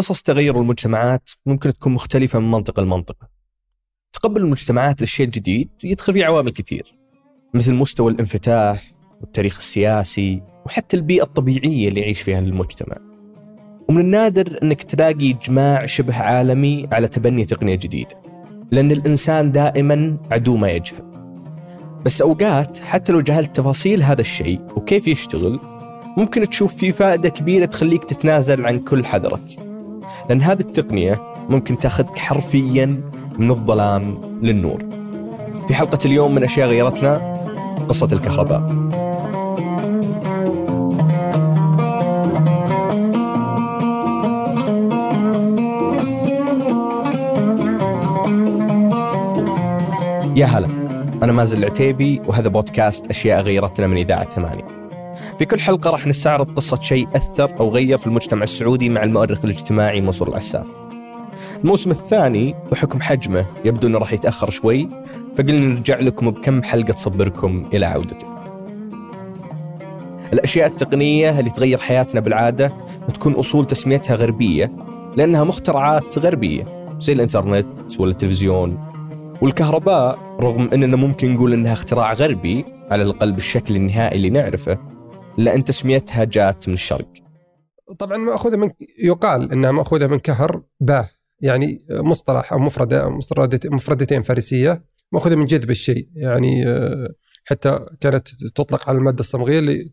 قصص تغير المجتمعات ممكن تكون مختلفة من منطقة لمنطقة. تقبل المجتمعات للشيء الجديد يدخل فيه عوامل كثير مثل مستوى الانفتاح والتاريخ السياسي وحتى البيئة الطبيعية اللي يعيش فيها المجتمع. ومن النادر أنك تلاقي إجماع شبه عالمي على تبني تقنية جديدة لأن الإنسان دائما عدو ما يجهل. بس أوقات حتى لو جهلت تفاصيل هذا الشيء وكيف يشتغل ممكن تشوف فيه فائدة كبيرة تخليك تتنازل عن كل حذرك. لأن هذه التقنية ممكن تأخذك حرفيا من الظلام للنور. في حلقة اليوم من أشياء غيرتنا قصة الكهرباء. يا هلا أنا مازن العتيبي وهذا بودكاست أشياء غيرتنا من إذاعة ثمانية. في كل حلقة راح نستعرض قصة شيء أثر أو غير في المجتمع السعودي مع المؤرخ الاجتماعي منصور العساف. الموسم الثاني بحكم حجمه يبدو أنه راح يتأخر شوي فقلنا نرجع لكم بكم حلقة تصبركم إلى عودته. الأشياء التقنية اللي تغير حياتنا بالعادة تكون أصول تسميتها غربية لأنها مخترعات غربية زي الإنترنت ولا التلفزيون والكهرباء رغم إننا ممكن نقول إنها اختراع غربي على الأقل بالشكل النهائي اللي نعرفه ان تسميتها جات من الشرق. طبعا مأخوذة من يقال إنها مأخوذة من كهر باه يعني مصطلح مفردة مفردة مفردتين فارسية مأخوذة من جذب الشيء يعني آه، حتى كانت تطلق على المادة الصمغية اللي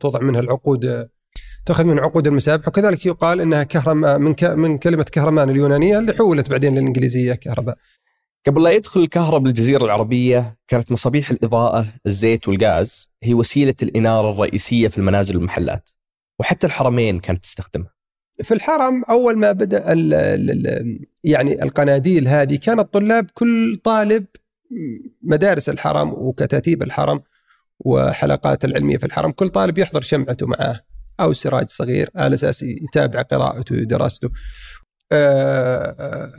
توضع منها العقود تؤخذ من عقود المسابح وكذلك يقال إنها كهرم من من كلمة كهرمان اليونانية اللي حولت بعدين للإنجليزية كهرباء. قبل لا يدخل الكهرباء بالجزيرة العربية كانت مصابيح الإضاءة الزيت والغاز هي وسيلة الإنارة الرئيسية في المنازل والمحلات وحتى الحرمين كانت تستخدمها. في الحرم أول ما بدأ ال ال يعني القناديل هذه كان الطلاب كل طالب مدارس الحرم وكتاتيب الحرم وحلقات العلمية في الحرم كل طالب يحضر شمعته معاه أو سراج صغير على أساس يتابع قراءته ودراسته.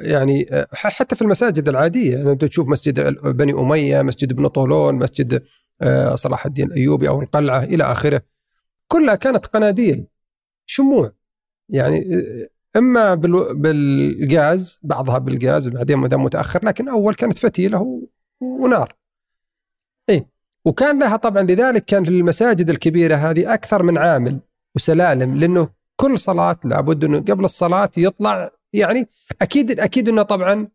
يعني آه، حتى في المساجد العادية يعني أنت تشوف مسجد بني أمية، مسجد ابن طولون، مسجد آه، صلاح الدين الايوبي أو القلعة إلى آخره. كلها كانت قناديل شموع يعني إما بالغاز بعضها بالغاز بعدين ما دام متأخر لكن أول كانت فتيلة ونار. اي وكان لها طبعا لذلك كان في المساجد الكبيرة هذه أكثر من عامل وسلالم لأنه كل صلاة لابد إنه قبل الصلاة يطلع يعني أكيد أكيد إنه طبعا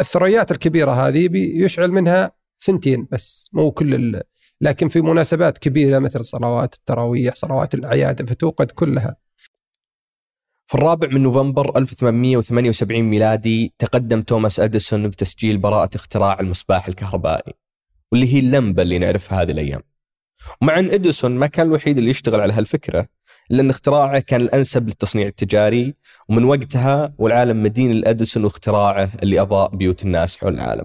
الثريات الكبيرة هذه يشعل منها ثنتين بس مو كل لكن في مناسبات كبيرة مثل صلوات التراويح صلوات الأعياد فتوقد كلها. في الرابع من نوفمبر 1878 ميلادي تقدم توماس أديسون بتسجيل براءة اختراع المصباح الكهربائي واللي هي اللمبة اللي نعرفها هذه الأيام. ومع أن إديسون ما كان الوحيد اللي يشتغل على هالفكرة لأن اختراعه كان الأنسب للتصنيع التجاري ومن وقتها والعالم مدين الأديسون واختراعه اللي أضاء بيوت الناس حول العالم.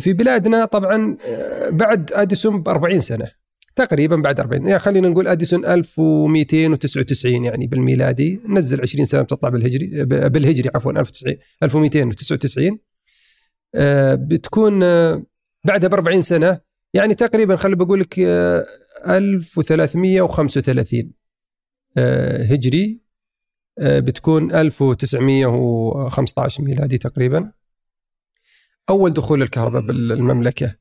في بلادنا طبعا آه، بعد إديسون ب 40 سنة تقريبا بعد 40 يعني خلينا نقول إديسون 1299 يعني بالميلادي نزل 20 سنة بتطلع بالهجري بالهجري عفوا 1299 آه، بتكون آه، بعدها ب 40 سنة يعني تقريبا خلي بقول لك 1335 آه، هجري آه، بتكون 1915 ميلادي تقريبا. أول دخول الكهرباء بالمملكة.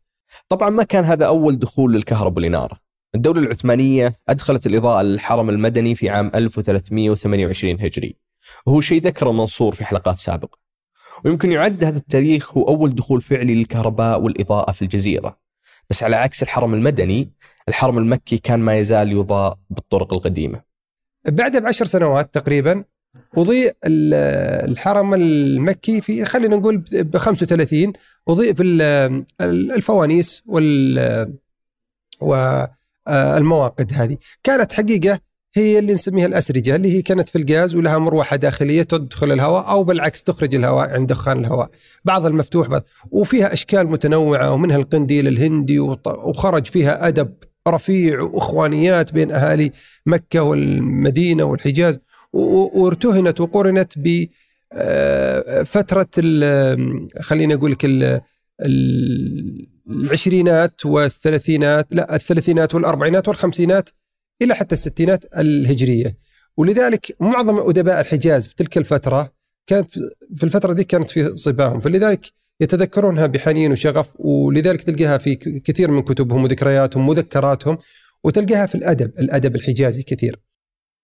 طبعا ما كان هذا أول دخول للكهرباء والاناره الدولة العثمانية أدخلت الإضاءة للحرم المدني في عام 1328 هجري. وهو شيء ذكره منصور في حلقات سابقة. ويمكن يعد هذا التاريخ هو أول دخول فعلي للكهرباء والإضاءة في الجزيرة. بس على عكس الحرم المدني الحرم المكي كان ما يزال يضاء بالطرق القديمة. بعدها بعشر سنوات تقريبا أضيء الحرم المكي في خلينا نقول ب 35 أضيء في الفوانيس وال والمواقد هذه. كانت حقيقة هي اللي نسميها الأسرجة اللي هي كانت في الغاز ولها مروحة داخلية تدخل الهواء أو بالعكس تخرج الهواء عند دخان الهواء. بعض المفتوح بعض وفيها أشكال متنوعة ومنها القنديل الهندي وخرج فيها أدب رفيع وإخوانيات بين أهالي مكة والمدينة والحجاز وارتهنت وقرنت ب آه، فترة خليني أقول لك العشرينات والثلاثينات لا الثلاثينات والأربعينات والخمسينات إلى حتى الستينات الهجرية. ولذلك معظم أدباء الحجاز في تلك الفترة كانت في الفترة دي كانت في صباهم. فلذلك يتذكرونها بحنين وشغف ولذلك تلقاها في كثير من كتبهم وذكرياتهم ومذكراتهم وتلقاها في الأدب الأدب الحجازي كثير.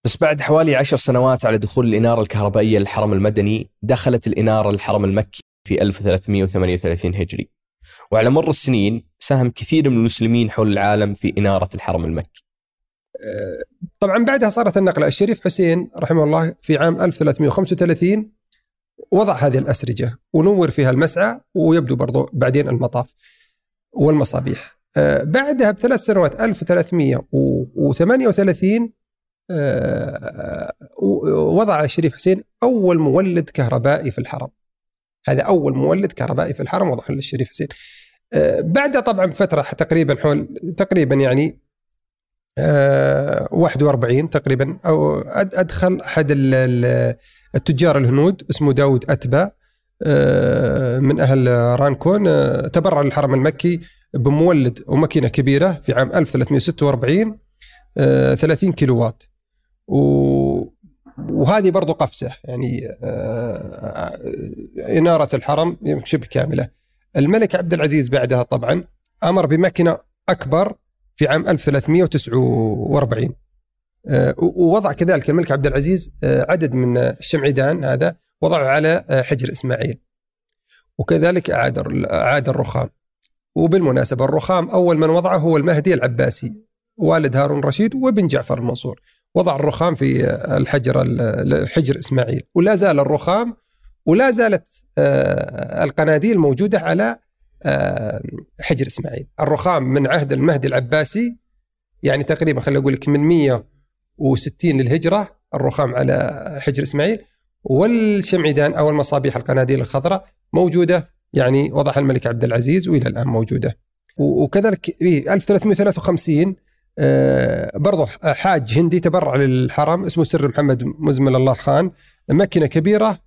بس بعد حوالي عشر سنوات على دخول الإنارة الكهربائية للحرم المدني دخلت الإنارة للحرم المكي في 1338 هجري. وعلى مر السنين ساهم كثير من المسلمين حول العالم في إنارة الحرم المكي. طبعا بعدها صارت النقلة. الشريف حسين رحمه الله في عام 1335 وضع هذه الأسرجة ونور فيها المسعى ويبدو برضو بعدين المطاف والمصابيح. آه، بعدها بثلاث سنوات 1338 آه، وضع الشريف حسين أول مولد كهربائي في الحرم. هذا أول مولد كهربائي في الحرم وضعه للشريف حسين. آه، بعدها طبعا بفترة تقريبا حول تقريبا يعني 41 تقريبا أو أدخل أحد التجار الهنود اسمه داود أتبا من أهل رانكون تبرع للحرم المكي بمولد وماكينة كبيرة في عام 1346 30 كيلو وات وهذه برضو قفزة يعني آه، إنارة الحرم شبه كاملة الملك عبد العزيز بعدها طبعا أمر بماكينة أكبر في عام 1349 آه، ووضع كذلك الملك عبد العزيز آه، عدد من الشمعدان هذا وضعه على حجر إسماعيل. وكذلك أعاد أعاد الرخام. وبالمناسبة الرخام أول من وضعه هو المهدي العباسي والد هارون رشيد وابن جعفر المنصور. وضع الرخام في الحجر حجر إسماعيل. ولا زال الرخام ولا زالت آه، القناديل موجودة على آه، حجر إسماعيل. الرخام من عهد المهدي العباسي يعني تقريبا خليني أقول لك من 160 للهجرة الرخام على حجر إسماعيل. والشمعدان أو المصابيح القناديل الخضراء موجودة يعني وضعها الملك عبد العزيز وإلى الآن موجودة. وكذلك في 1353 آه، برضو حاج هندي تبرع للحرم اسمه سر محمد مزمل الله خان. ماكينه كبيرة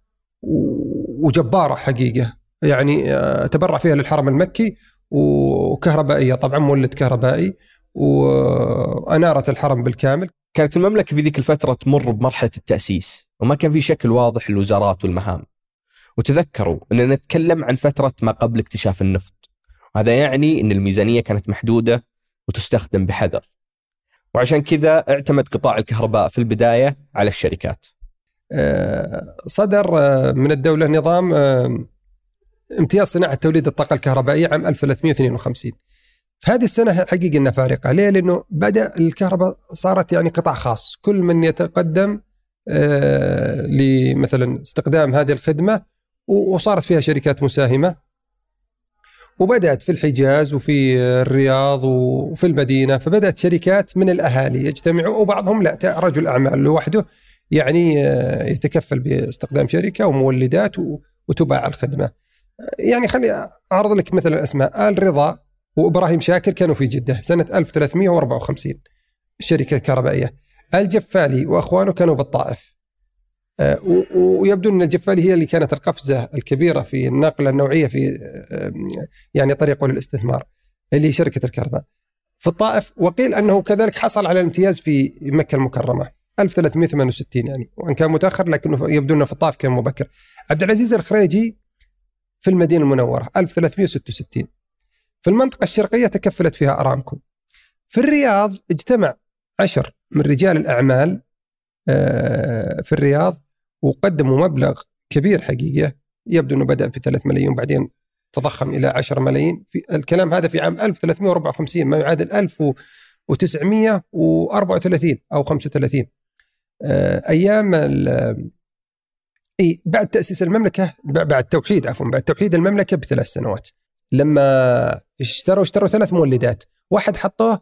وجبارة حقيقة. يعني آه، تبرع فيها للحرم المكي وكهربائية. طبعا مولد كهربائي وأنارت الحرم بالكامل. كانت المملكة في ذيك الفترة تمر بمرحلة التأسيس وما كان في شكل واضح للوزارات والمهام. وتذكروا أننا نتكلم عن فترة ما قبل اكتشاف النفط. وهذا يعني أن الميزانية كانت محدودة وتستخدم بحذر. وعشان كذا اعتمد قطاع الكهرباء في البداية على الشركات. آه، صدر آه، من الدولة نظام امتياز صناعة توليد الطاقة الكهربائية عام 1352. في هذه السنة الحقيقة إنها فارقة، ليه؟ لأنه بدأ الكهرباء صارت يعني قطاع خاص، كل من يتقدم لمثلا استخدام هذه الخدمة وصارت فيها شركات مساهمة. وبدأت في الحجاز وفي الرياض وفي المدينة. فبدأت شركات من الأهالي يجتمعوا وبعضهم لا رجل أعمال لوحده يعني آه، يتكفل باستخدام شركة ومولدات وتباع الخدمة. يعني خلي أعرض لك مثلا أسماء آل رضا وإبراهيم شاكر كانوا في جدة سنة 1354 الشركة الكهربائية. الجفالي وأخوانه كانوا بالطائف. آه، ويبدو أن الجفالي هي اللي كانت القفزة الكبيرة في النقلة النوعية في آه، يعني طريقه للاستثمار اللي شركة الكهرباء. في الطائف وقيل أنه كذلك حصل على الامتياز في مكة المكرمة. 1368 يعني. وإن كان متأخر لكنه يبدو أنه في الطائف كان مبكر. عبد العزيز الخريجي في المدينة المنورة 1366 في المنطقة الشرقية تكفلت فيها أرامكو. في الرياض اجتمع عشر من رجال الأعمال آه، في الرياض وقدموا مبلغ كبير حقيقة. يبدو إنه بدأ في 3 ملايين بعدين تضخم إلى 10 ملايين. في الكلام هذا في عام 1354 ما يعادل 1934 أو 35 آه، أيام إي بعد تأسيس المملكة بعد توحيد عفوا بعد توحيد المملكة بثلاث سنوات. لما اشتروا اشتروا ثلاث مولدات. واحد حطوه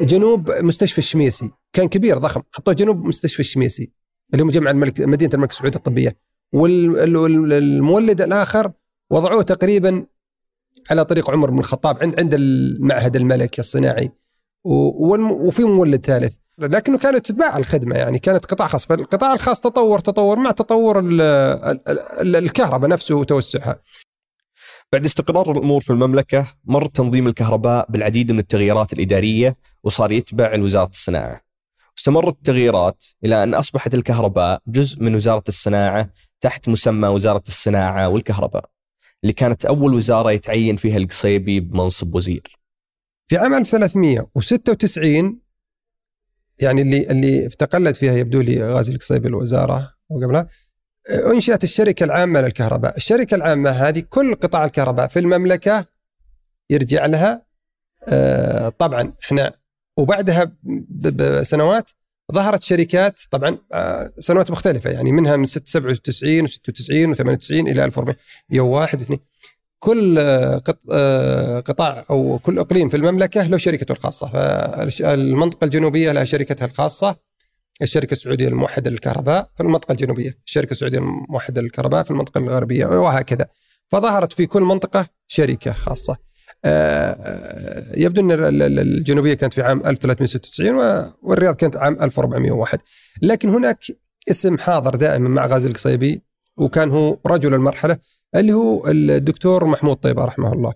جنوب مستشفى الشميسي. كان كبير ضخم. حطوه جنوب مستشفى الشميسي اللي هو مجمع الملك مدينة الملك سعود الطبية. والمولد الآخر وضعوه تقريبا على طريق عمر بن الخطاب عند عند المعهد الملكي الصناعي. وفي مولد ثالث. لكنه كانت تتباع الخدمة يعني كانت قطاع خاص. فالقطاع الخاص تطور تطور مع تطور الكهرباء نفسه وتوسعها. بعد استقرار الأمور في المملكة مر تنظيم الكهرباء بالعديد من التغييرات الإدارية وصار يتبع لوزارة الصناعة. استمرت التغييرات إلى أن أصبحت الكهرباء جزء من وزارة الصناعة تحت مسمى وزارة الصناعة والكهرباء اللي كانت أول وزارة يتعين فيها القصيبي بمنصب وزير. في عام 1396 يعني اللي اللي تقلد فيها يبدو لي غازي القصيبي الوزارة وقبلها أنشئت الشركة العامة للكهرباء، الشركة العامة هذه كل قطاع الكهرباء في المملكة يرجع لها آه، طبعا إحنا وبعدها بسنوات ظهرت شركات طبعا آه، سنوات مختلفة يعني منها من 97 و96 و98 إلى 1401 و2 كل آه، آه، قطاع أو كل إقليم في المملكة له شركته الخاصة. فالمنطقة الجنوبية لها شركتها الخاصة الشركة السعودية الموحدة للكهرباء في المنطقة الجنوبية الشركة السعودية الموحدة للكهرباء في المنطقة الغربية وهكذا. فظهرت في كل منطقة شركة خاصة. آه، يبدو أن الجنوبية كانت في عام 1396 والرياض كانت عام 1401 لكن هناك اسم حاضر دائما مع غازي القصيبي وكان هو رجل المرحلة. اللي هو الدكتور محمود طيبة رحمه الله.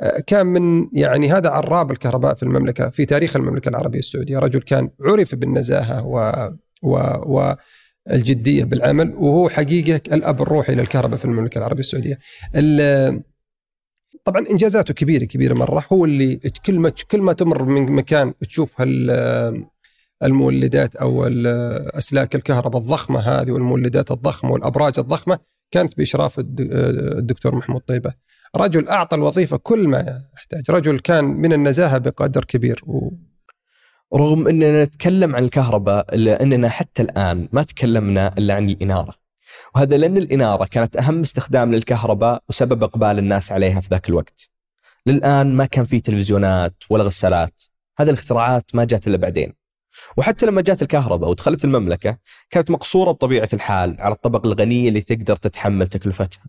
آه، كان من يعني هذا عراب الكهرباء في المملكة في تاريخ المملكة العربية السعودية. رجل كان عرف بالنزاهة و و والجديه بالعمل وهو حقيقة الأب الروحي للكهرباء في المملكة العربية السعودية. طبعا إنجازاته كبيرة كبيرة مرة. هو اللي كل ما كل ما تمر من مكان تشوف المولدات أو أسلاك الكهرباء الضخمة هذه والمولدات الضخمة والأبراج الضخمة كانت بإشراف الدكتور محمود طيبة. رجل أعطى الوظيفة كل ما يحتاج. رجل كان من النزاهة بقدر كبير و... رغم أننا نتكلم عن الكهرباء إلا أننا حتى الآن ما تكلمنا إلا عن الإنارة. وهذا لأن الإنارة كانت أهم استخدام للكهرباء وسبب إقبال الناس عليها في ذاك الوقت. للآن ما كان في تلفزيونات ولا غسالات. هذه الإختراعات ما جات إلا بعدين. وحتى لما جات الكهرباء ودخلت المملكة كانت مقصورة بطبيعة الحال على الطبقة الغنية اللي تقدر تتحمل تكلفتها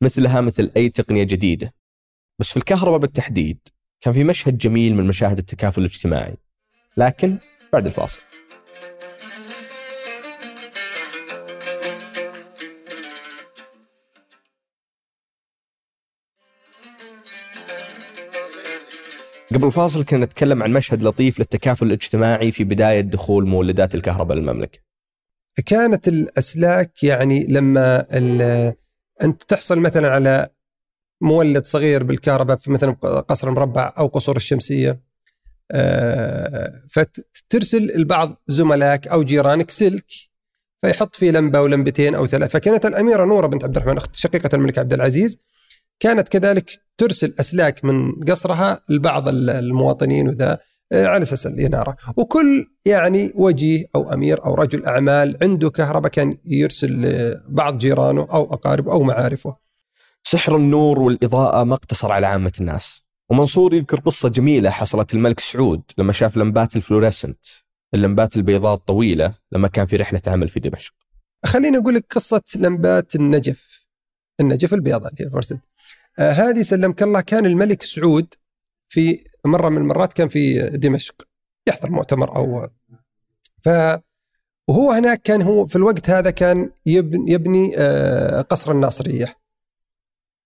مثلها مثل أي تقنية جديدة. بس في الكهرباء بالتحديد كان في مشهد جميل من مشاهد التكافل الاجتماعي. لكن بعد الفاصل. قبل الفاصل كنا نتكلم عن مشهد لطيف للتكافل الاجتماعي في بداية دخول مولدات الكهرباء للمملكة. كانت الأسلاك يعني لما أنت تحصل مثلا على مولد صغير بالكهرباء في مثلا قصر المربع أو قصور الشمسية آه، فترسل البعض زملائك أو جيرانك سلك فيحط فيه لمبة ولمبتين أو ثلاث فكانت الأميرة نورة بنت عبد الرحمن أخت شقيقة الملك عبد العزيز كانت كذلك ترسل أسلاك من قصرها لبعض المواطنين وذا. آه، على أساس الاناره وكل يعني وجيه أو أمير أو رجل أعمال عنده كهرباء كان يرسل لبعض جيرانه أو أقاربه أو معارفه. سحر النور والإضاءة ما اقتصر على عامة الناس. ومنصور يذكر قصة جميلة حصلت الملك سعود لما شاف لمبات الفلوريسنت اللمبات البيضاء الطويلة لما كان في رحلة عمل في دمشق. خليني أقول لك قصة لمبات النجف. النجف البيضاء اللي هي هذه سلمك الله كان الملك سعود في مرة من المرات كان في دمشق يحضر مؤتمر أو ف وهو هناك كان هو في الوقت هذا كان يبني, يبني آه قصر الناصرية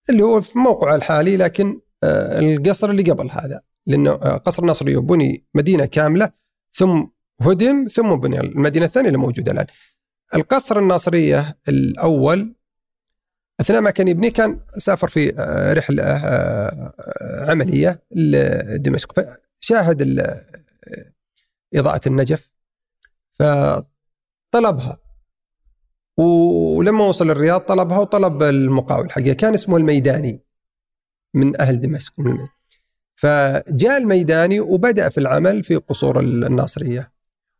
اللي هو في موقعه الحالي لكن آه القصر اللي قبل هذا لأنه آه قصر الناصرية بني مدينة كاملة ثم هدم ثم بني المدينة الثانية اللي موجودة الآن. القصر الناصرية الأول أثناء ما كان يبني كان سافر في آه، رحلة آه، عملية لدمشق فشاهد إضاءة النجف فطلبها ولما وصل الرياض طلبها وطلب المقاول حقه كان اسمه الميداني من أهل دمشق من. فجاء الميداني وبدأ في العمل في قصور الناصرية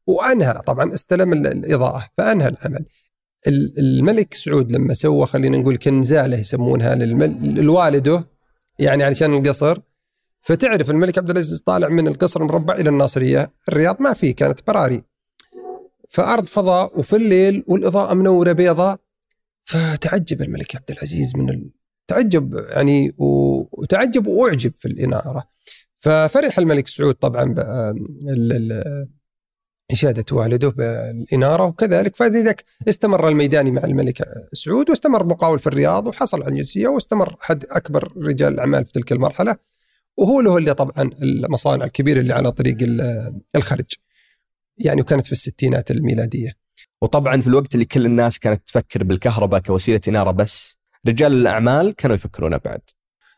وأنهى طبعا استلم الإضاءة فأنهى العمل الملك سعود لما سوى خلينا نقول كنزاله يسمونها لوالده يعني علشان القصر. فتعرف الملك عبد العزيز طالع من القصر المربع إلى الناصرية الرياض ما فيه كانت براري. فأرض فضاء وفي الليل والإضاءة منورة بيضاء. فتعجب الملك عبد العزيز من ال... تعجب يعني وتعجب وأعجب في الإنارة. ففرح الملك سعود طبعا إشادة والده بالإنارة وكذلك فلذلك استمر الميداني مع الملك سعود واستمر مقاول في الرياض وحصل على الجنسية واستمر أحد أكبر رجال الأعمال في تلك المرحلة وهو له اللي طبعا المصانع الكبيرة اللي على طريق الخرج. يعني وكانت في الستينات الميلادية. وطبعا في الوقت اللي كل الناس كانت تفكر بالكهرباء كوسيلة إنارة بس رجال الأعمال كانوا يفكرون ابعد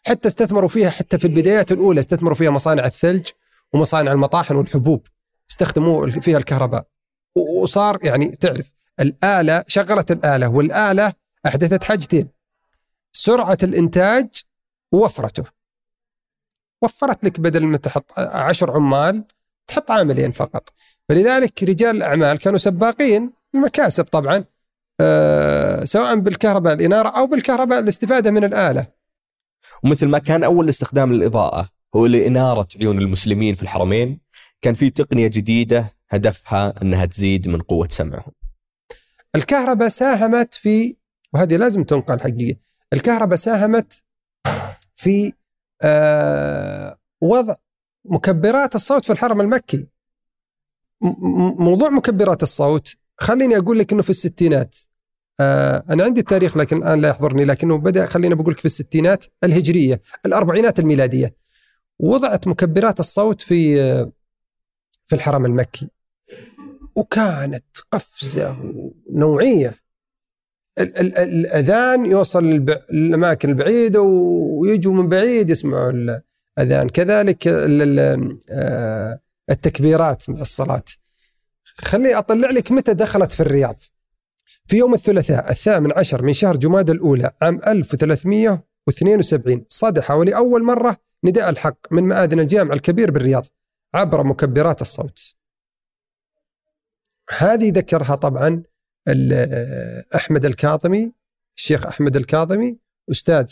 حتى استثمروا فيها حتى في البدايات الأولى استثمروا فيها مصانع الثلج ومصانع المطاحن والحبوب. استخدموا فيها الكهرباء. وصار يعني تعرف الآلة شغلت الآلة والآلة أحدثت حاجتين. سرعة الإنتاج ووفرته. وفرت لك بدل ما تحط عشر عمال تحط عاملين فقط. فلذلك رجال الأعمال كانوا سباقين المكاسب طبعا أه سواء بالكهرباء الإنارة أو بالكهرباء الاستفادة من الآلة. ومثل ما كان أول استخدام للإضاءة هو لإنارة عيون المسلمين في الحرمين. كان في تقنية جديدة هدفها أنها تزيد من قوة سمعهم الكهرباء ساهمت في وهذه لازم تنقل حقيقة. الكهرباء ساهمت في آه وضع مكبرات الصوت في الحرم المكي. موضوع مكبرات الصوت خليني أقول لك إنه في الستينات. آه أنا عندي التاريخ لكن الآن لا يحضرني لكنه بدأ خليني بقول لك في الستينات الهجرية الأربعينات الميلادية. وضعت مكبرات الصوت في آه في الحرم المكي. وكانت قفزة نوعيه الأذان يوصل للاماكن البعيدة ويجوا من بعيد يسمعوا الأذان. كذلك آه، التكبيرات مع الصلاة. خلي أطلع لك متى دخلت في الرياض. في يوم الثلاثاء الثامن عشر من شهر جماد الأولى عام 1372 صدح ولأول مرة نداء الحق من مآذن الجامع الكبير بالرياض. عبر مكبرات الصوت. هذه ذكرها طبعا أحمد الكاظمي الشيخ أحمد الكاظمي أستاذ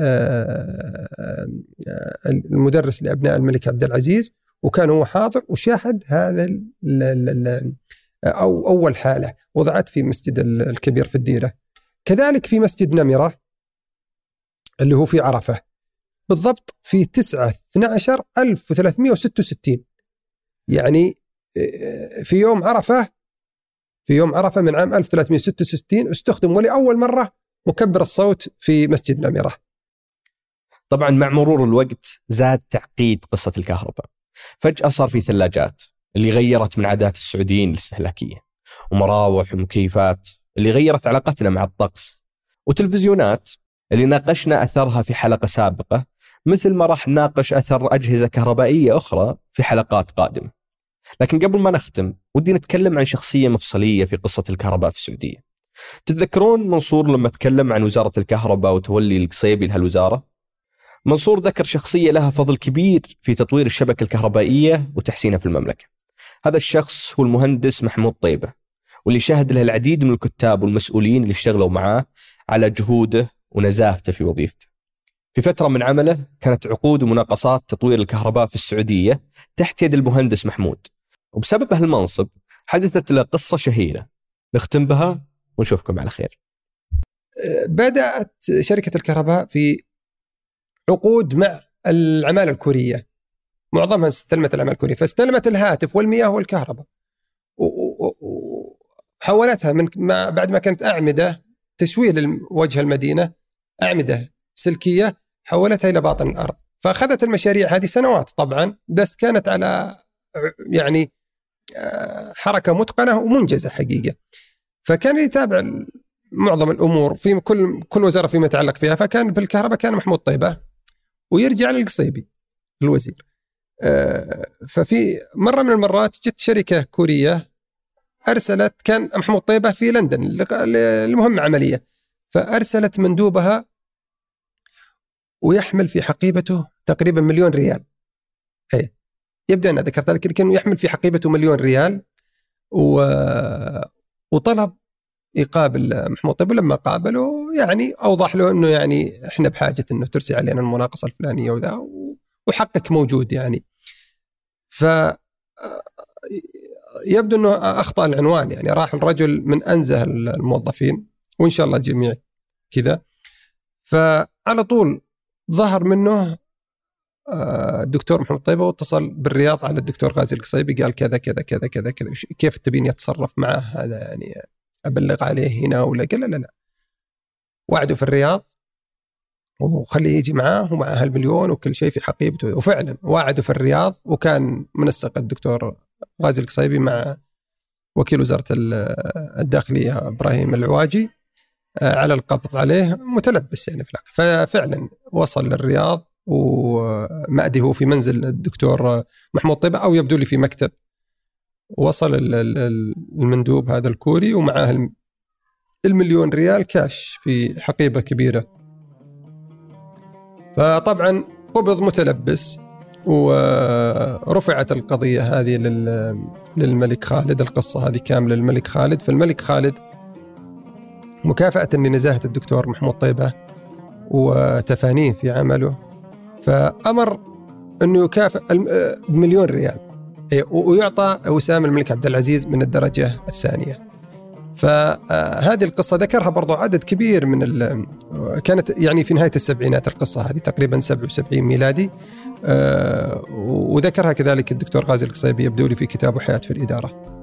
آه، آه، المدرس لأبناء الملك عبد العزيز وكان هو حاضر وشاهد هذا أو أول حالة وضعت في مسجد الكبير في الديرة. كذلك في مسجد نمرة اللي هو في عرفة. بالضبط في 9 12 1366 يعني آه، في يوم عرفة في يوم عرفة من عام 1366 استخدم ولاول مرة مكبر الصوت في مسجد نمره. طبعا مع مرور الوقت زاد تعقيد قصة الكهرباء. فجأة صار في ثلاجات اللي غيرت من عادات السعوديين الاستهلاكية ومراوح ومكيفات اللي غيرت علاقتنا مع الطقس وتلفزيونات اللي ناقشنا أثرها في حلقة سابقة مثل ما راح نناقش أثر أجهزة كهربائية أخرى في حلقات قادمة. لكن قبل ما نختم ودي نتكلم عن شخصية مفصلية في قصة الكهرباء في السعودية. تتذكرون منصور لما تكلم عن وزارة الكهرباء وتولي القصيبي لهالوزارة؟ منصور ذكر شخصية لها فضل كبير في تطوير الشبكة الكهربائية وتحسينها في المملكة. هذا الشخص هو المهندس محمود طيبة واللي شهد له العديد من الكتاب والمسؤولين اللي اشتغلوا معاه على جهوده ونزاهته في وظيفته. في فترة من عمله كانت عقود ومناقصات تطوير الكهرباء في السعودية تحت يد المهندس محمود. وبسبب هالمنصب حدثت له قصة شهيرة. نختم بها ونشوفكم على خير. بدأت شركة الكهرباء في عقود مع العمالة الكورية. معظمها استلمت العمالة الكورية. فاستلمت الهاتف والمياه والكهرباء. وحولتها من ما بعد ما كانت أعمدة تسويه لوجه المدينة أعمدة سلكية حولتها إلى باطن الأرض. فأخذت المشاريع هذه سنوات طبعا بس كانت على يعني آه، حركة متقنة ومنجزة حقيقة. فكان يتابع معظم الأمور في كل كل وزارة فيما يتعلق فيها. فكان في الكهرباء كان محمود طيبة ويرجع للقصيبي الوزير. آه، ففي مرة من المرات جت شركة كورية أرسلت كان محمود طيبة في لندن لمهمة عملية. فأرسلت مندوبها ويحمل في حقيبته تقريبا مليون ريال. اي يبدو أن ذكرت لك كان يحمل في حقيبته مليون ريال. و... وطلب يقابل محمود طيب لما قابله يعني أوضح له إنه يعني إحنا بحاجة إنه ترسي علينا المناقصة الفلانية وذا وحقك موجود يعني. ف يبدو إنه أخطأ العنوان يعني. راح الرجل من أنزه الموظفين وإن شاء الله الجميع كذا. فعلى طول ظهر منه آه، الدكتور محمد طيبة واتصل بالرياض على الدكتور غازي القصيبي قال كذا كذا كذا كذا كذا. كيف تبيني اتصرف معه؟ هذا يعني أبلغ عليه هنا ولا؟ قال لا لا لا. وعده في الرياض وخليه يجي معاه ومعه هالمليون وكل شيء في حقيبته. وفعلا وعده في الرياض وكان منسق الدكتور غازي القصيبي مع وكيل وزارة الداخلية إبراهيم العواجي. آه، على القبض عليه متلبس يعني في الحقيقة. ففعلا وصل للرياض ومأدي هو في منزل الدكتور محمود طيبة أو يبدو لي في مكتب. وصل المندوب هذا الكوري ومعاه المليون ريال كاش في حقيبة كبيرة. فطبعا قبض متلبس ورفعت القضية هذه للملك خالد القصة هذه كاملة للملك خالد. فالملك خالد مكافأة لنزاهة الدكتور محمود طيبة وتفانيه في عمله فأمر أنه يكافئ بمليون ريال ويعطى وسام الملك عبد العزيز من الدرجة الثانية. فهذه القصة ذكرها برضو عدد كبير من كانت يعني في نهاية السبعينات القصة هذه تقريبا 77 ميلادي آه، وذكرها كذلك الدكتور غازي القصيبي يبدو لي في كتابه حياة في الإدارة.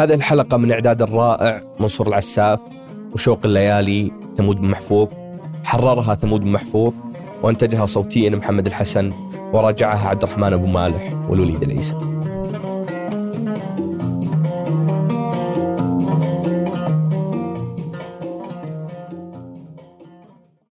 هذه الحلقة من إعداد الرائع منصور العساف وشوق الليالي ثمود بن محفوظ. حررها ثمود بن محفوظ وأنتجها صوتيا محمد الحسن وراجعها عبد الرحمن أبو مالح والوليد العيسى.